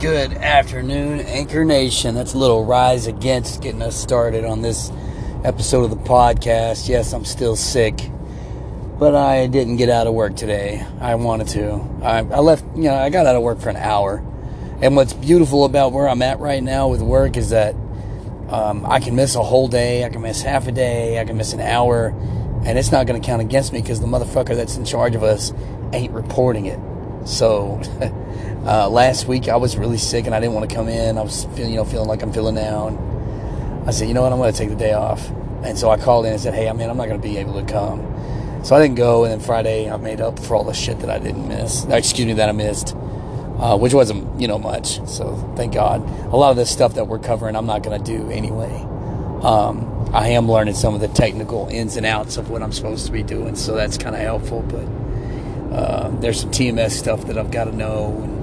Good afternoon, Anchor Nation. That's a little rise against getting us started on this episode of the podcast. Yes, I'm still sick, but I didn't get out of work today. I wanted to. I, I left, you know, I got out of work for an hour. And what's beautiful about where I'm at right now with work is that um, I can miss a whole day, I can miss half a day, I can miss an hour, and it's not going to count against me because the motherfucker that's in charge of us ain't reporting it. So uh, last week I was really sick and I didn't want to come in. I was feeling, you know, feeling like I'm feeling down. I said, you know what, I'm going to take the day off. And so I called in and said, hey, I mean, I'm not going to be able to come. So I didn't go. And then Friday I made up for all the shit that I didn't miss. Excuse me, that I missed. Uh, which wasn't, you know, much. So thank God. A lot of this stuff that we're covering, I'm not going to do anyway. Um, I am learning some of the technical ins and outs of what I'm supposed to be doing, so that's kind of helpful. But uh, there's some TMS stuff that I've got to know. And,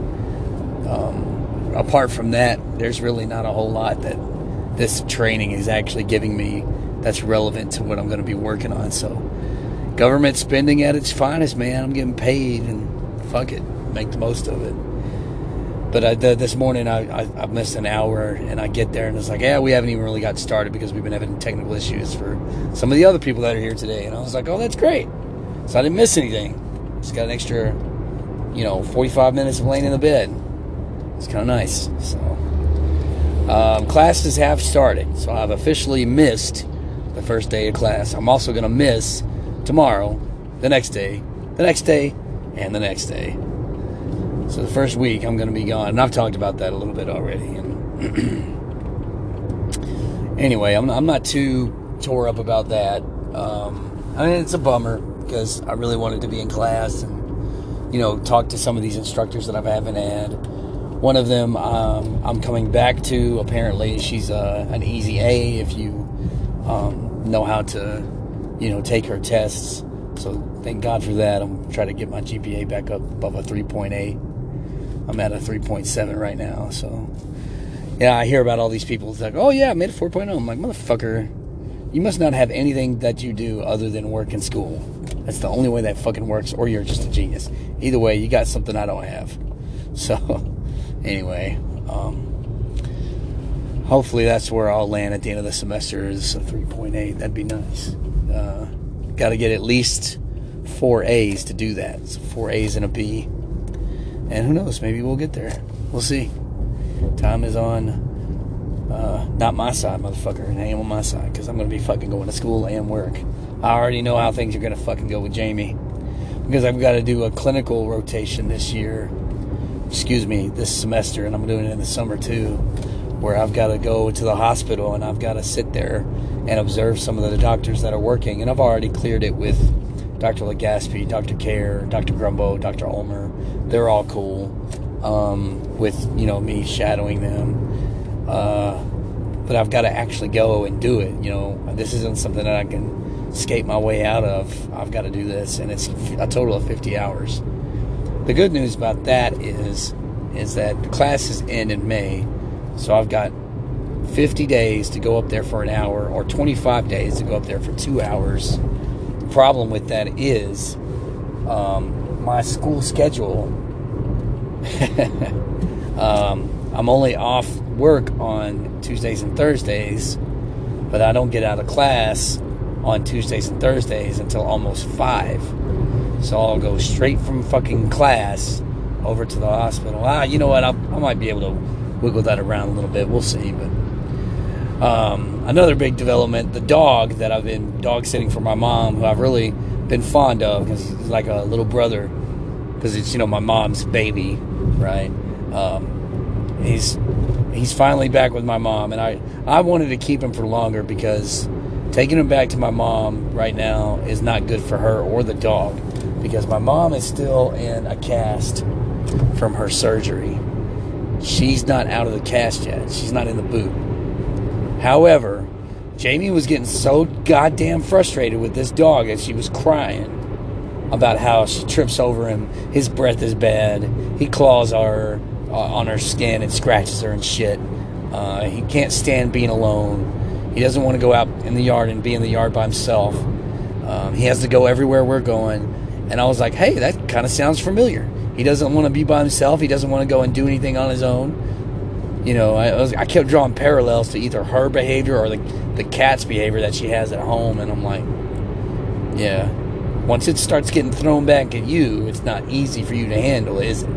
um, apart from that, there's really not a whole lot that this training is actually giving me that's relevant to what I'm going to be working on. So, government spending at its finest, man. I'm getting paid, and fuck it, make the most of it. But I, the, this morning I, I, I, missed an hour, and I get there and it's like, yeah, we haven't even really got started because we've been having technical issues for some of the other people that are here today. And I was like, oh, that's great. So I didn't miss anything. Just got an extra, you know, 45 minutes of laying in the bed. It's kind of nice. So um, classes have started, so I've officially missed the first day of class. I'm also going to miss tomorrow, the next day, the next day, and the next day. So the first week I'm going to be gone, and I've talked about that a little bit already. And anyway, I'm, I'm not too tore up about that. Um, I mean, it's a bummer because I really wanted to be in class and you know talk to some of these instructors that I haven't had. One of them um, I'm coming back to. Apparently, she's uh, an easy A if you um, know how to, you know, take her tests. So thank God for that. I'm trying to get my GPA back up above a 3.8. I'm at a 3.7 right now. So, yeah, I hear about all these people. It's like, oh, yeah, I made a 4.0. I'm like, motherfucker, you must not have anything that you do other than work in school. That's the only way that fucking works, or you're just a genius. Either way, you got something I don't have. So, anyway, um, hopefully that's where I'll land at the end of the semester is a 3.8. That'd be nice. Uh, got to get at least four A's to do that. So four A's and a B. And who knows, maybe we'll get there. We'll see. Time is on, uh, not my side, motherfucker, and I am on my side because I'm going to be fucking going to school and work. I already know how things are going to fucking go with Jamie because I've got to do a clinical rotation this year. Excuse me, this semester, and I'm doing it in the summer too, where I've got to go to the hospital and I've got to sit there and observe some of the doctors that are working. And I've already cleared it with Dr. Legaspi, Dr. Kerr, Dr. Grumbo, Dr. Ulmer. They're all cool um, with, you know, me shadowing them. Uh, but I've got to actually go and do it. You know, this isn't something that I can skate my way out of. I've got to do this, and it's a total of 50 hours. The good news about that is, is that the classes end in May, so I've got 50 days to go up there for an hour, or 25 days to go up there for two hours The problem with that is um, my school schedule. um, I'm only off work on Tuesdays and Thursdays, but I don't get out of class on Tuesdays and Thursdays until almost five. So I'll go straight from fucking class over to the hospital. Ah, you know what? I'll, i might be able to wiggle that around a little bit. We'll see, but um, another big development the dog that I've been dog sitting for my mom, who I've really been fond of because he's like a little brother, because it's, you know, my mom's baby, right? Um, he's he's finally back with my mom, and I, I wanted to keep him for longer because taking him back to my mom right now is not good for her or the dog because my mom is still in a cast from her surgery. She's not out of the cast yet. She's not in the boot. However, Jamie was getting so goddamn frustrated with this dog as she was crying about how she trips over him. His breath is bad. He claws her uh, on her skin and scratches her and shit. Uh, he can't stand being alone. He doesn't want to go out in the yard and be in the yard by himself. Um, he has to go everywhere we're going. And I was like, hey, that kind of sounds familiar. He doesn't want to be by himself. He doesn't want to go and do anything on his own. you know, I, was, I kept drawing parallels to either her behavior or the, the cat's behavior that she has at home. And I'm like, yeah, once it starts getting thrown back at you, it's not easy for you to handle, is it?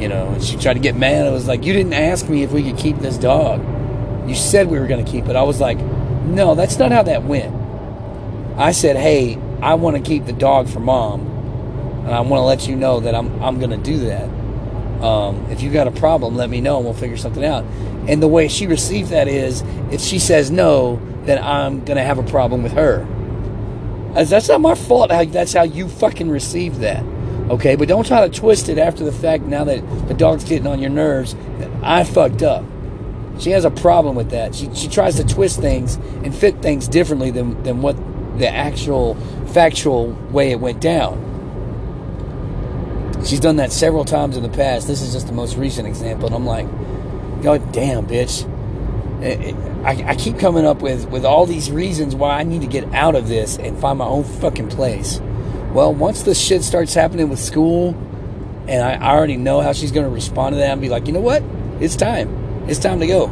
You know, and she tried to get mad. I was like, you didn't ask me if we could keep this dog. You said we were going to keep it. I was like, no, that's not how that went. I said, hey, I want to keep the dog for mom, and I want to let you know that I'm, I'm going to do that. Um, if you got a problem, let me know and we'll figure something out. And the way she received that is, if she says no, then I'm gonna have a problem with her. As that's not my fault. That's how you fucking received that. Okay, but don't try to twist it after the fact. Now that the dog's getting on your nerves, I fucked up. She has a problem with that. She she tries to twist things and fit things differently than than what the actual factual way it went down. She's done that several times in the past. This is just the most recent example, and I'm like, God damn, bitch. I, I keep coming up with, with all these reasons why I need to get out of this and find my own fucking place. Well, once the shit starts happening with school, and I, I already know how she's going to respond to that, and be like, you know what? It's time. It's time to go.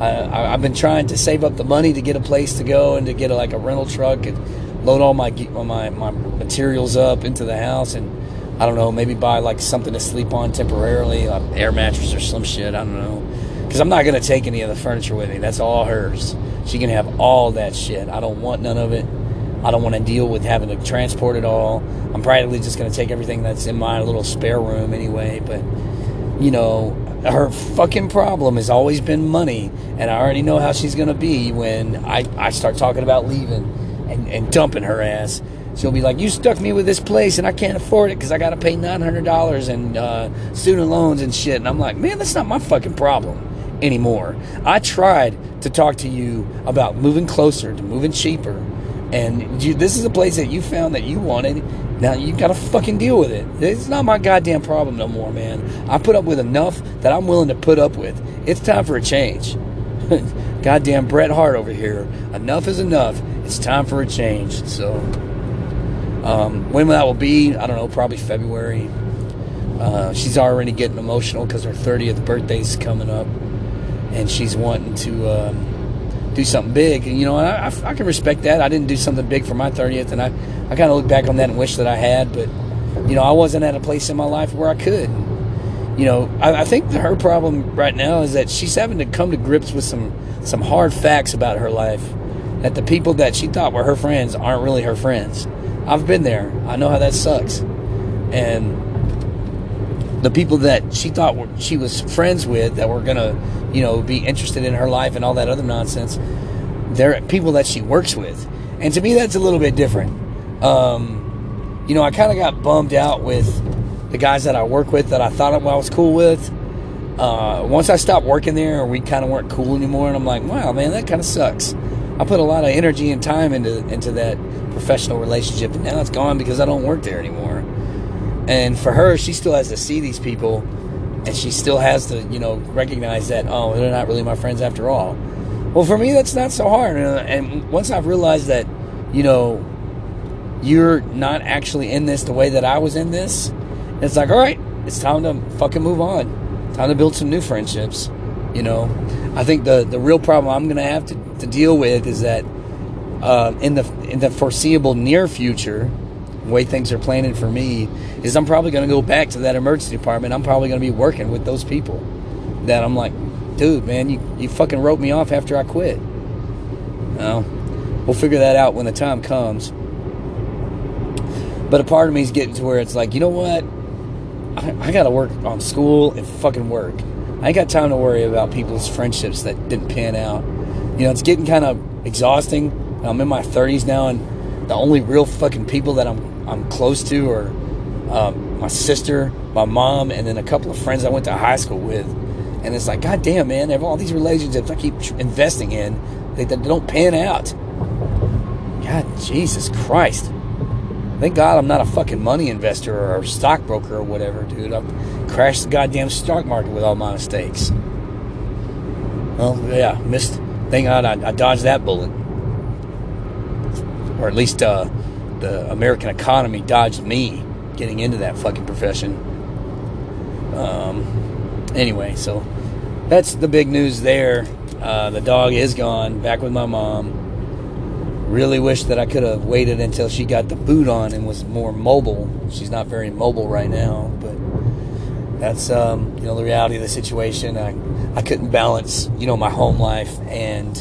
I, have been trying to save up the money to get a place to go and to get a, like a rental truck and load all my my my materials up into the house and I don't know, maybe buy like something to sleep on temporarily, like air mattress or some shit. I don't know. Because I'm not to take any of the furniture with me. That's all hers. She can have all that shit. I don't want none of it. I don't want to deal with having to transport it all. I'm probably just going to take everything that's in my little spare room anyway. But, you know, her fucking problem has always been money. And I already know how she's to be when I, I start talking about leaving and, and dumping her ass she'll be like, "You stuck me with this place, and I can't afford it because I got to pay nine hundred dollars in uh, student loans and shit." And I'm like, "Man, that's not my fucking problem anymore." I tried to talk to you about moving closer, to moving cheaper, and you, this is a place that you found that you wanted. Now you got to fucking deal with it. It's not my goddamn problem no more, man. I put up with enough that I'm willing to put up with. It's time for a change. goddamn Bret Hart over here. Enough is enough. It's time for a change. So. Um, when that will be, I don't know, probably February. Uh, she's already getting emotional because her 30th birthday's coming up, and she's wanting to um, do something big. And you know, I, I, I, can respect that. I didn't do something big for my 30th, and I, I kind of look back on that and wish that I had, but you know, I wasn't at a place in my life where I could. You know, I, I think her problem right now is that she's having to come to grips with some some hard facts about her life. That the people that she thought were her friends aren't really her friends I've been there. I know how that sucks. And the people that she thought were, she was friends with that were gonna, you know, be interested in her life and all that other nonsense, they're people that she works with. And to me, that's a little bit different. Um, you know, I kind of got bummed out with the guys that I work with that I thought I was cool with. Uh, once I stopped working there, we kind of weren't cool anymore, and I'm like, wow, man, that kind of sucks. I put a lot of energy and time into into that professional relationship, and now it's gone because I don't work there anymore. And for her, she still has to see these people, and she still has to, you know, recognize that oh, they're not really my friends after all. Well, for me, that's not so hard. And once I've realized that, you know, you're not actually in this the way that I was in this, it's like, all right, it's time to fucking move on. Time to build some new friendships. You know, I think the the real problem I'm going to have to deal with is that uh, in the in the foreseeable near future, way things are planning for me is I'm probably going to go back to that emergency department. I'm probably going to be working with those people that I'm like, dude, man, you you fucking wrote me off after I quit. Well, we'll figure that out when the time comes. But a part of me is getting to where it's like, you know what? I, I got to work on school and fucking work. I ain't got time to worry about people's friendships that didn't pan out you know, it's getting kind of exhausting. I'm in my 30s now, and the only real fucking people that I'm I'm close to are um, my sister, my mom, and then a couple of friends I went to high school with. And it's like, God damn, man, I have all these relationships I keep investing in, they, they don't pan out. God, Jesus Christ. Thank God I'm not a fucking money investor or a stockbroker or whatever, dude. I've crashed the goddamn stock market with all my mistakes. Well, yeah, missed Thank God I, I dodged that bullet. Or at least uh, the American economy dodged me getting into that fucking profession. Um, anyway, so that's the big news there. Uh, the dog is gone, back with my mom. Really wish that I could have waited until she got the boot on and was more mobile. She's not very mobile right now, but that's um, you know the reality of the situation. I I couldn't balance you know my home life and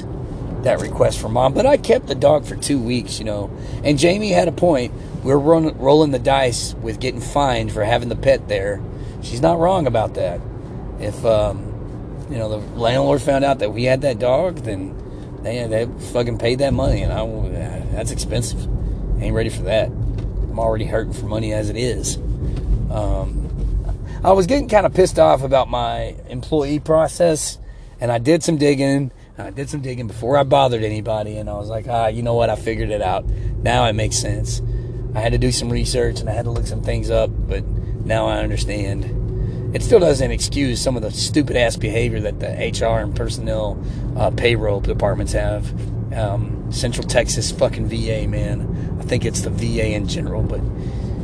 that request from mom, but I kept the dog for two weeks, you know. And Jamie had a point. We're run, rolling the dice with getting fined for having the pet there. She's not wrong about that. If um, you know the landlord found out that we had that dog, then they they fucking paid that money, and I that's expensive. ain't ready for that. I'm already hurting for money as it is. Um, I was getting kind of pissed off about my employee process, and I did some digging. I did some digging before I bothered anybody, and I was like, ah, you know what? I figured it out. Now it makes sense. I had to do some research and I had to look some things up, but now I understand. It still doesn't excuse some of the stupid ass behavior that the HR and personnel uh, payroll departments have. Um, Central Texas fucking VA, man. I think it's the VA in general, but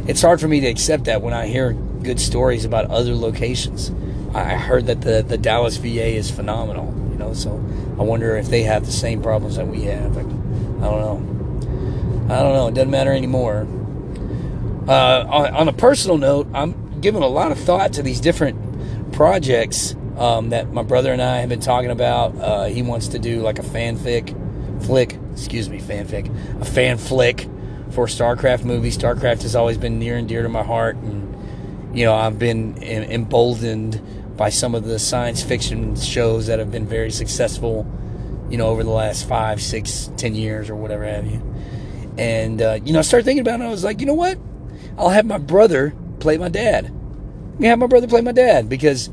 it's hard for me to accept that when I hear good stories about other locations. I heard that the, the Dallas VA is phenomenal, you know, so I wonder if they have the same problems that we have. I, I don't know. I don't know. It doesn't matter anymore. Uh, on, on, a personal note, I'm giving a lot of thought to these different projects um, that my brother and I have been talking about. Uh, he wants to do like a fanfic flick, excuse me, fanfic, a fan flick for StarCraft movie. StarCraft has always been near and dear to my heart, and you know I've been emboldened by some of the science fiction shows that have been very successful, you know, over the last five, six, ten years or whatever have you. And uh, you know, I started thinking about it. I was like, you know what? I'll have my brother play my dad. I'm have my brother play my dad because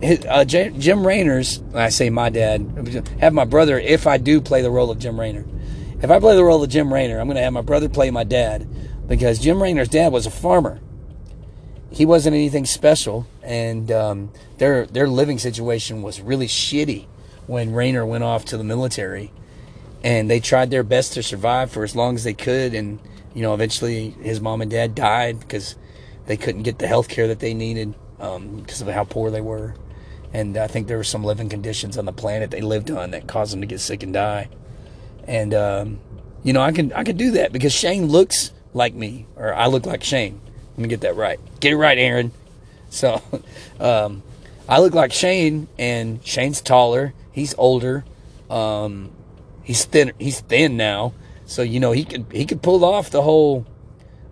his, uh, Jim Raynor's. I say my dad. Have my brother if I do play the role of Jim Raynor. If I play the role of Jim Raynor, I'm going to have my brother play my dad because Jim Raynor's dad was a farmer. He wasn't anything special, and um, their their living situation was really shitty when Raynor went off to the military, and they tried their best to survive for as long as they could, and you know eventually his mom and dad died because they couldn't get the health care that they needed um, because of how poor they were, and I think there were some living conditions on the planet they lived on that caused them to get sick and die and um, you know I can I can do that because Shane looks like me, or I look like Shane. Let me get that right. Get it right, Aaron. So um, I look like Shane, and Shane's taller. He's older. Um, he's thin. He's thin now, so you know he could he could pull off the whole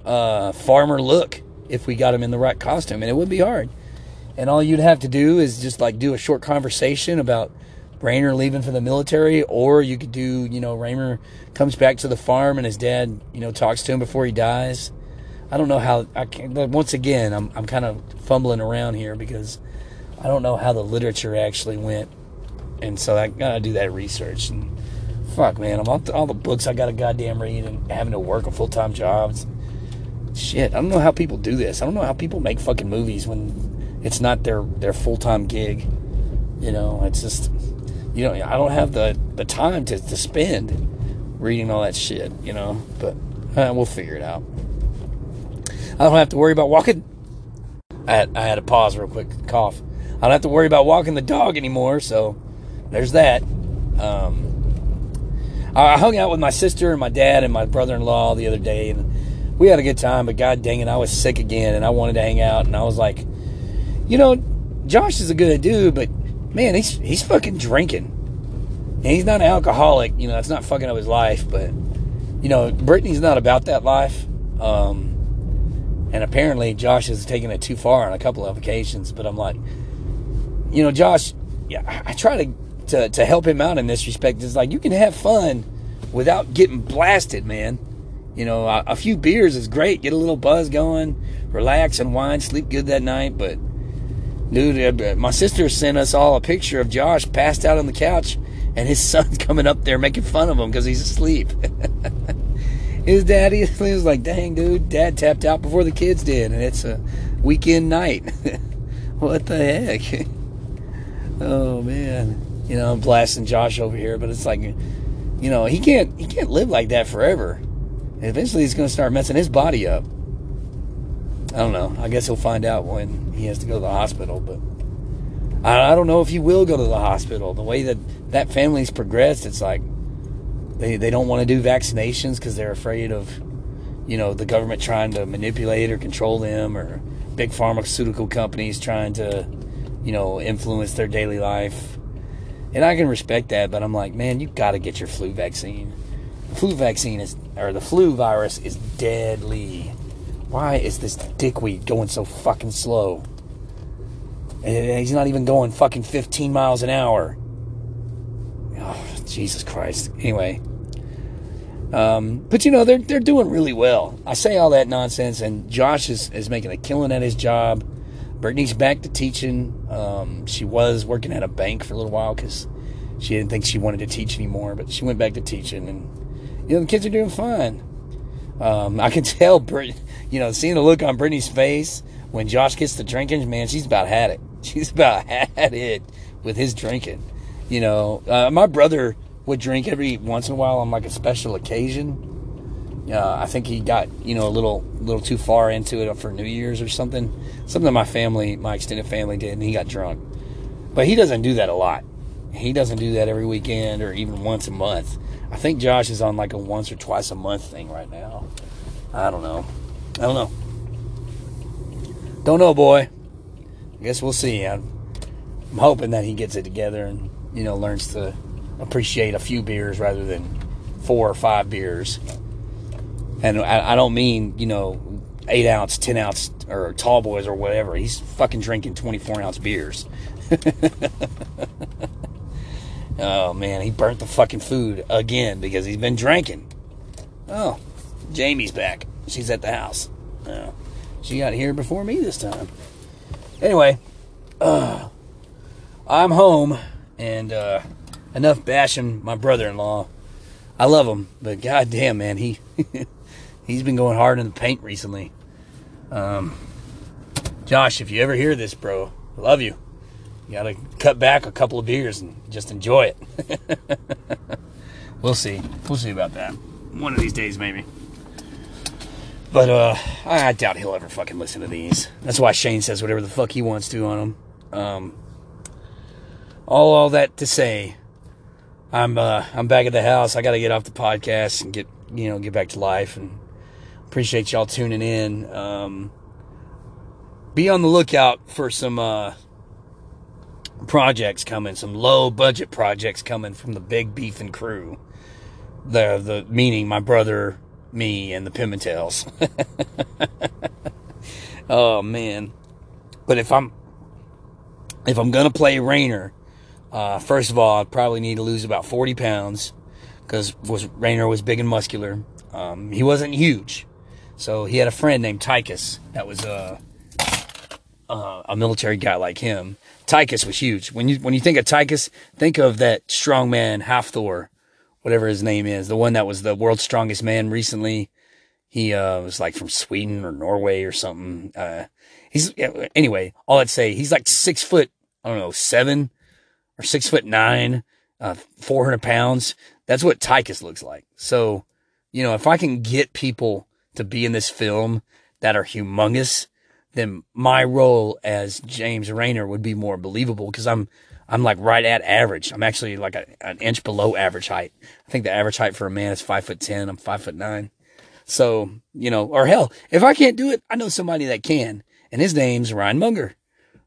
uh, farmer look if we got him in the right costume, and it wouldn't be hard. And all you'd have to do is just like do a short conversation about Raynor leaving for the military, or you could do, you know, Raynor comes back to the farm and his dad, you know, talks to him before he dies. I don't know how. I can once again, I'm I'm kind of fumbling around here because I don't know how the literature actually went, and so I gotta do that research. And fuck, man, I'm all, all the books I got to goddamn read and having to work a full time job. It's, shit, I don't know how people do this. I don't know how people make fucking movies when it's not their their full time gig. You know, it's just you know, I don't have the, the time to, to spend reading all that shit, you know, but uh, we'll figure it out. I don't have to worry about walking. I had, I had to pause real quick, cough. I don't have to worry about walking the dog anymore, so there's that. Um, I hung out with my sister and my dad and my brother in law the other day, and we had a good time, but god dang it, I was sick again, and I wanted to hang out, and I was like, you know, Josh is a good dude, but man, he's he's fucking drinking. And he's not an alcoholic, you know, that's not fucking up his life, but you know, Brittany's not about that life. Um, and apparently Josh has taken it too far on a couple of occasions, but I'm like, you know, Josh, yeah, I try to, to, to help him out in this respect. It's like you can have fun without getting blasted, man. You know, a, a few beers is great. Get a little buzz going, relax and wine, sleep good that night, but Dude, uh, my sister sent us all a picture of Josh passed out on the couch, and his son's coming up there making fun of him because he's asleep. his daddy was like, "Dang, dude, Dad tapped out before the kids did, and it's a weekend night. what the heck?" oh man, you know, I'm blasting Josh over here, but it's like, you know, he can't he can't live like that forever. Eventually, he's going to start messing his body up. I don't know. I guess he'll find out when he has to go to the hospital. But I, I don't know if he will go to the hospital. The way that that family's progressed, it's like they they don't want to do vaccinations because they're afraid of, you know, the government trying to manipulate or control them, or big pharmaceutical companies trying to, you know, influence their daily life. And I can respect that, but I'm like, man, you got to get your flu vaccine. The flu vaccine is, or the flu virus is deadly. Why is this dickweed going so fucking slow? And he's not even going fucking 15 miles an hour. Oh, Jesus Christ. Anyway. Um, but you know, they're, they're doing really well. I say all that nonsense, and Josh is, is making a killing at his job. Brittany's back to teaching. Um, she was working at a bank for a little while because she didn't think she wanted to teach anymore, but she went back to teaching, and you know, the kids are doing fine. Um, I can tell, Brit, you know, seeing the look on Brittany's face when Josh gets to drinking, man, she's about had it. She's about had it with his drinking. You know, uh, my brother would drink every once in a while on like a special occasion. Uh, I think he got you know a little little too far into it for New Year's or something. Something my family, my extended family did, and he got drunk. But he doesn't do that a lot. He doesn't do that every weekend or even once a month. I think Josh is on like a once or twice a month thing right now. I don't know. I don't know. Don't know, boy. I guess we'll see. I'm, I'm hoping that he gets it together and you know learns to appreciate a few beers rather than four or five beers. And I, I don't mean you know eight ounce, ten ounce, or tall boys or whatever. He's fucking drinking twenty four ounce beers. oh man, he burnt the fucking food again because he's been drinking. Oh, Jamie's back. She's at the house. Oh, she got here before me this time. Anyway, uh, I'm home and uh, enough bashing my brother-in-law. I love him, but goddamn, man, he he's been going hard in the paint recently. Um, Josh, if you ever hear this, bro, I love you. You gotta cut back a couple of beers and just enjoy it. we'll see. We'll see about that. One of these days, maybe. But uh, I doubt he'll ever fucking listen to these. That's why Shane says whatever the fuck he wants to on them. Um, all all that to say, I'm uh, I'm back at the house. I got to get off the podcast and get you know get back to life. And appreciate y'all tuning in. Um, be on the lookout for some uh, projects coming, some low budget projects coming from the Big Beef and Crew. The the meaning my brother me and the Pimentels. oh man. But if I'm if I'm gonna play Raynor, uh, first of all, I probably need to lose about 40 pounds because was Raynor was big and muscular. Um, he wasn't huge, so he had a friend named Tychus that was a uh, a military guy like him. Tychus was huge. When you when you think of Tychus, think of that strongman Hafthor whatever his name is, the one that was the world's strongest man recently. He uh, was like from Sweden or Norway or something. Uh, he's anyway. All I'd say, he's like six foot. I don't know, seven or six foot nine, uh, four hundred pounds. That's what Tychus looks like. So, you know, if I can get people to be in this film that are humongous, then my role as James Raynor would be more believable because I'm I'm like right at average. I'm actually like a, an inch below average height. I think the average height for a man is five foot ten. I'm five foot nine. So, you know, or hell, if I can't do it, I know somebody that can. And his name's Ryan Munger.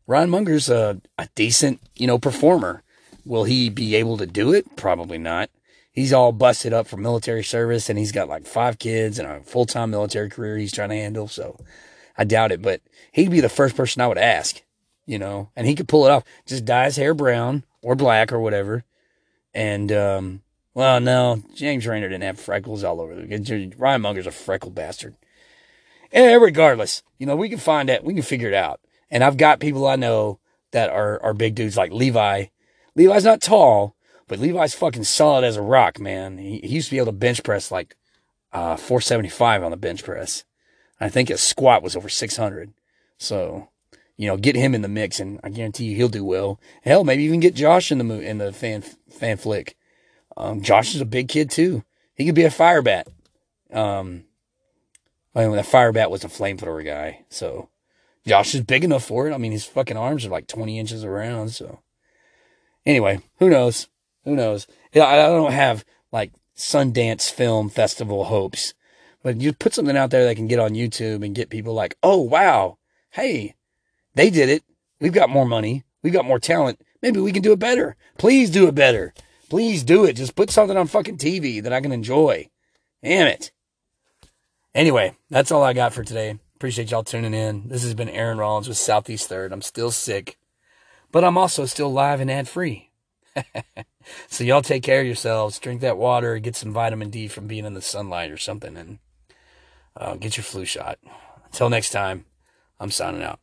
Ryan Munger's a, a decent, you know, performer. Will he be able to do it? Probably not. He's all busted up for military service and he's got like five kids and a full time military career he's trying to handle. So I doubt it, but he'd be the first person I would ask you know, and he could pull it off. Just dye his hair brown or black or whatever. And, um, well, no, James Raynor didn't have freckles all over. Ryan Munger's a freckled bastard. And regardless, you know, we can find that, we can figure it out. And I've got people I know that are, are big dudes like Levi. Levi's not tall, but Levi's fucking solid as a rock, man. He, he used to be able to bench press like, uh, 475 on the bench press. I think his squat was over 600. So, you know, get him in the mix, and I guarantee you he'll do well. Hell, maybe even get Josh in the mo- in the fan fan flick. Um, Josh is a big kid too. He could be a fire bat. Um, I mean, the fire bat was a flamethrower guy, so Josh is big enough for it. I mean, his fucking arms are like 20 inches around. So anyway, who knows? Who knows? I don't have like Sundance Film Festival hopes, but you put something out there that can get on YouTube and get people like, oh, wow. Hey, they did it. We've got more money. We've got more talent. Maybe we can do it better. Please do it better. Please do it. Just put something on fucking TV that I can enjoy. Damn it. Anyway, that's all I got for today. Appreciate y'all tuning in. This has been Aaron Rollins with Southeast Third. I'm still sick, but I'm also still live and ad free. so y'all take care of yourselves. Drink that water. Get some vitamin D from being in the sunlight or something, and uh, get your flu shot. Until next time, I'm signing out.